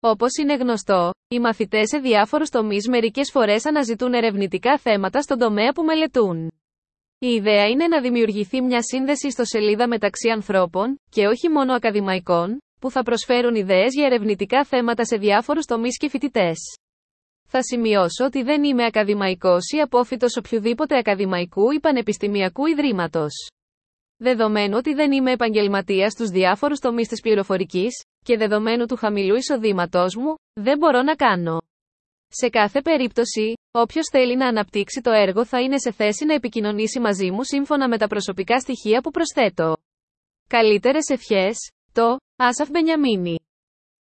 Όπως είναι γνωστό, οι μαθητές σε διάφορους τομείς μερικές φορές αναζητούν ερευνητικά θέματα στον τομέα που μελετούν. Η ιδέα είναι να δημιουργηθεί μια σύνδεση στο σελίδα μεταξύ ανθρώπων, και όχι μόνο ακαδημαϊκών, που θα προσφέρουν ιδέες για ερευνητικά θέματα σε διάφορους τομείς και φοιτητές. Θα σημειώσω ότι δεν είμαι ακαδημαϊκός ή απόφυτος οποιοδήποτε ακαδημαϊκού ή πανεπιστημιακού ιδρύματος. Δεδομένου ότι δεν είμαι επαγγελματίας στους διάφορους τομείς της πληροφορικής, και δεδομένου του χαμηλού εισοδήματός μου, δεν μπορώ να κάνω. Σε κάθε περίπτωση, όποιος θέλει να αναπτύξει το έργο θα είναι σε θέση να επικοινωνήσει μαζί μου σύμφωνα με τα προσωπικά στοιχεία που προσθέτω. Καλύτερες ευχές, το Άσαφ Μπενιαμίνη.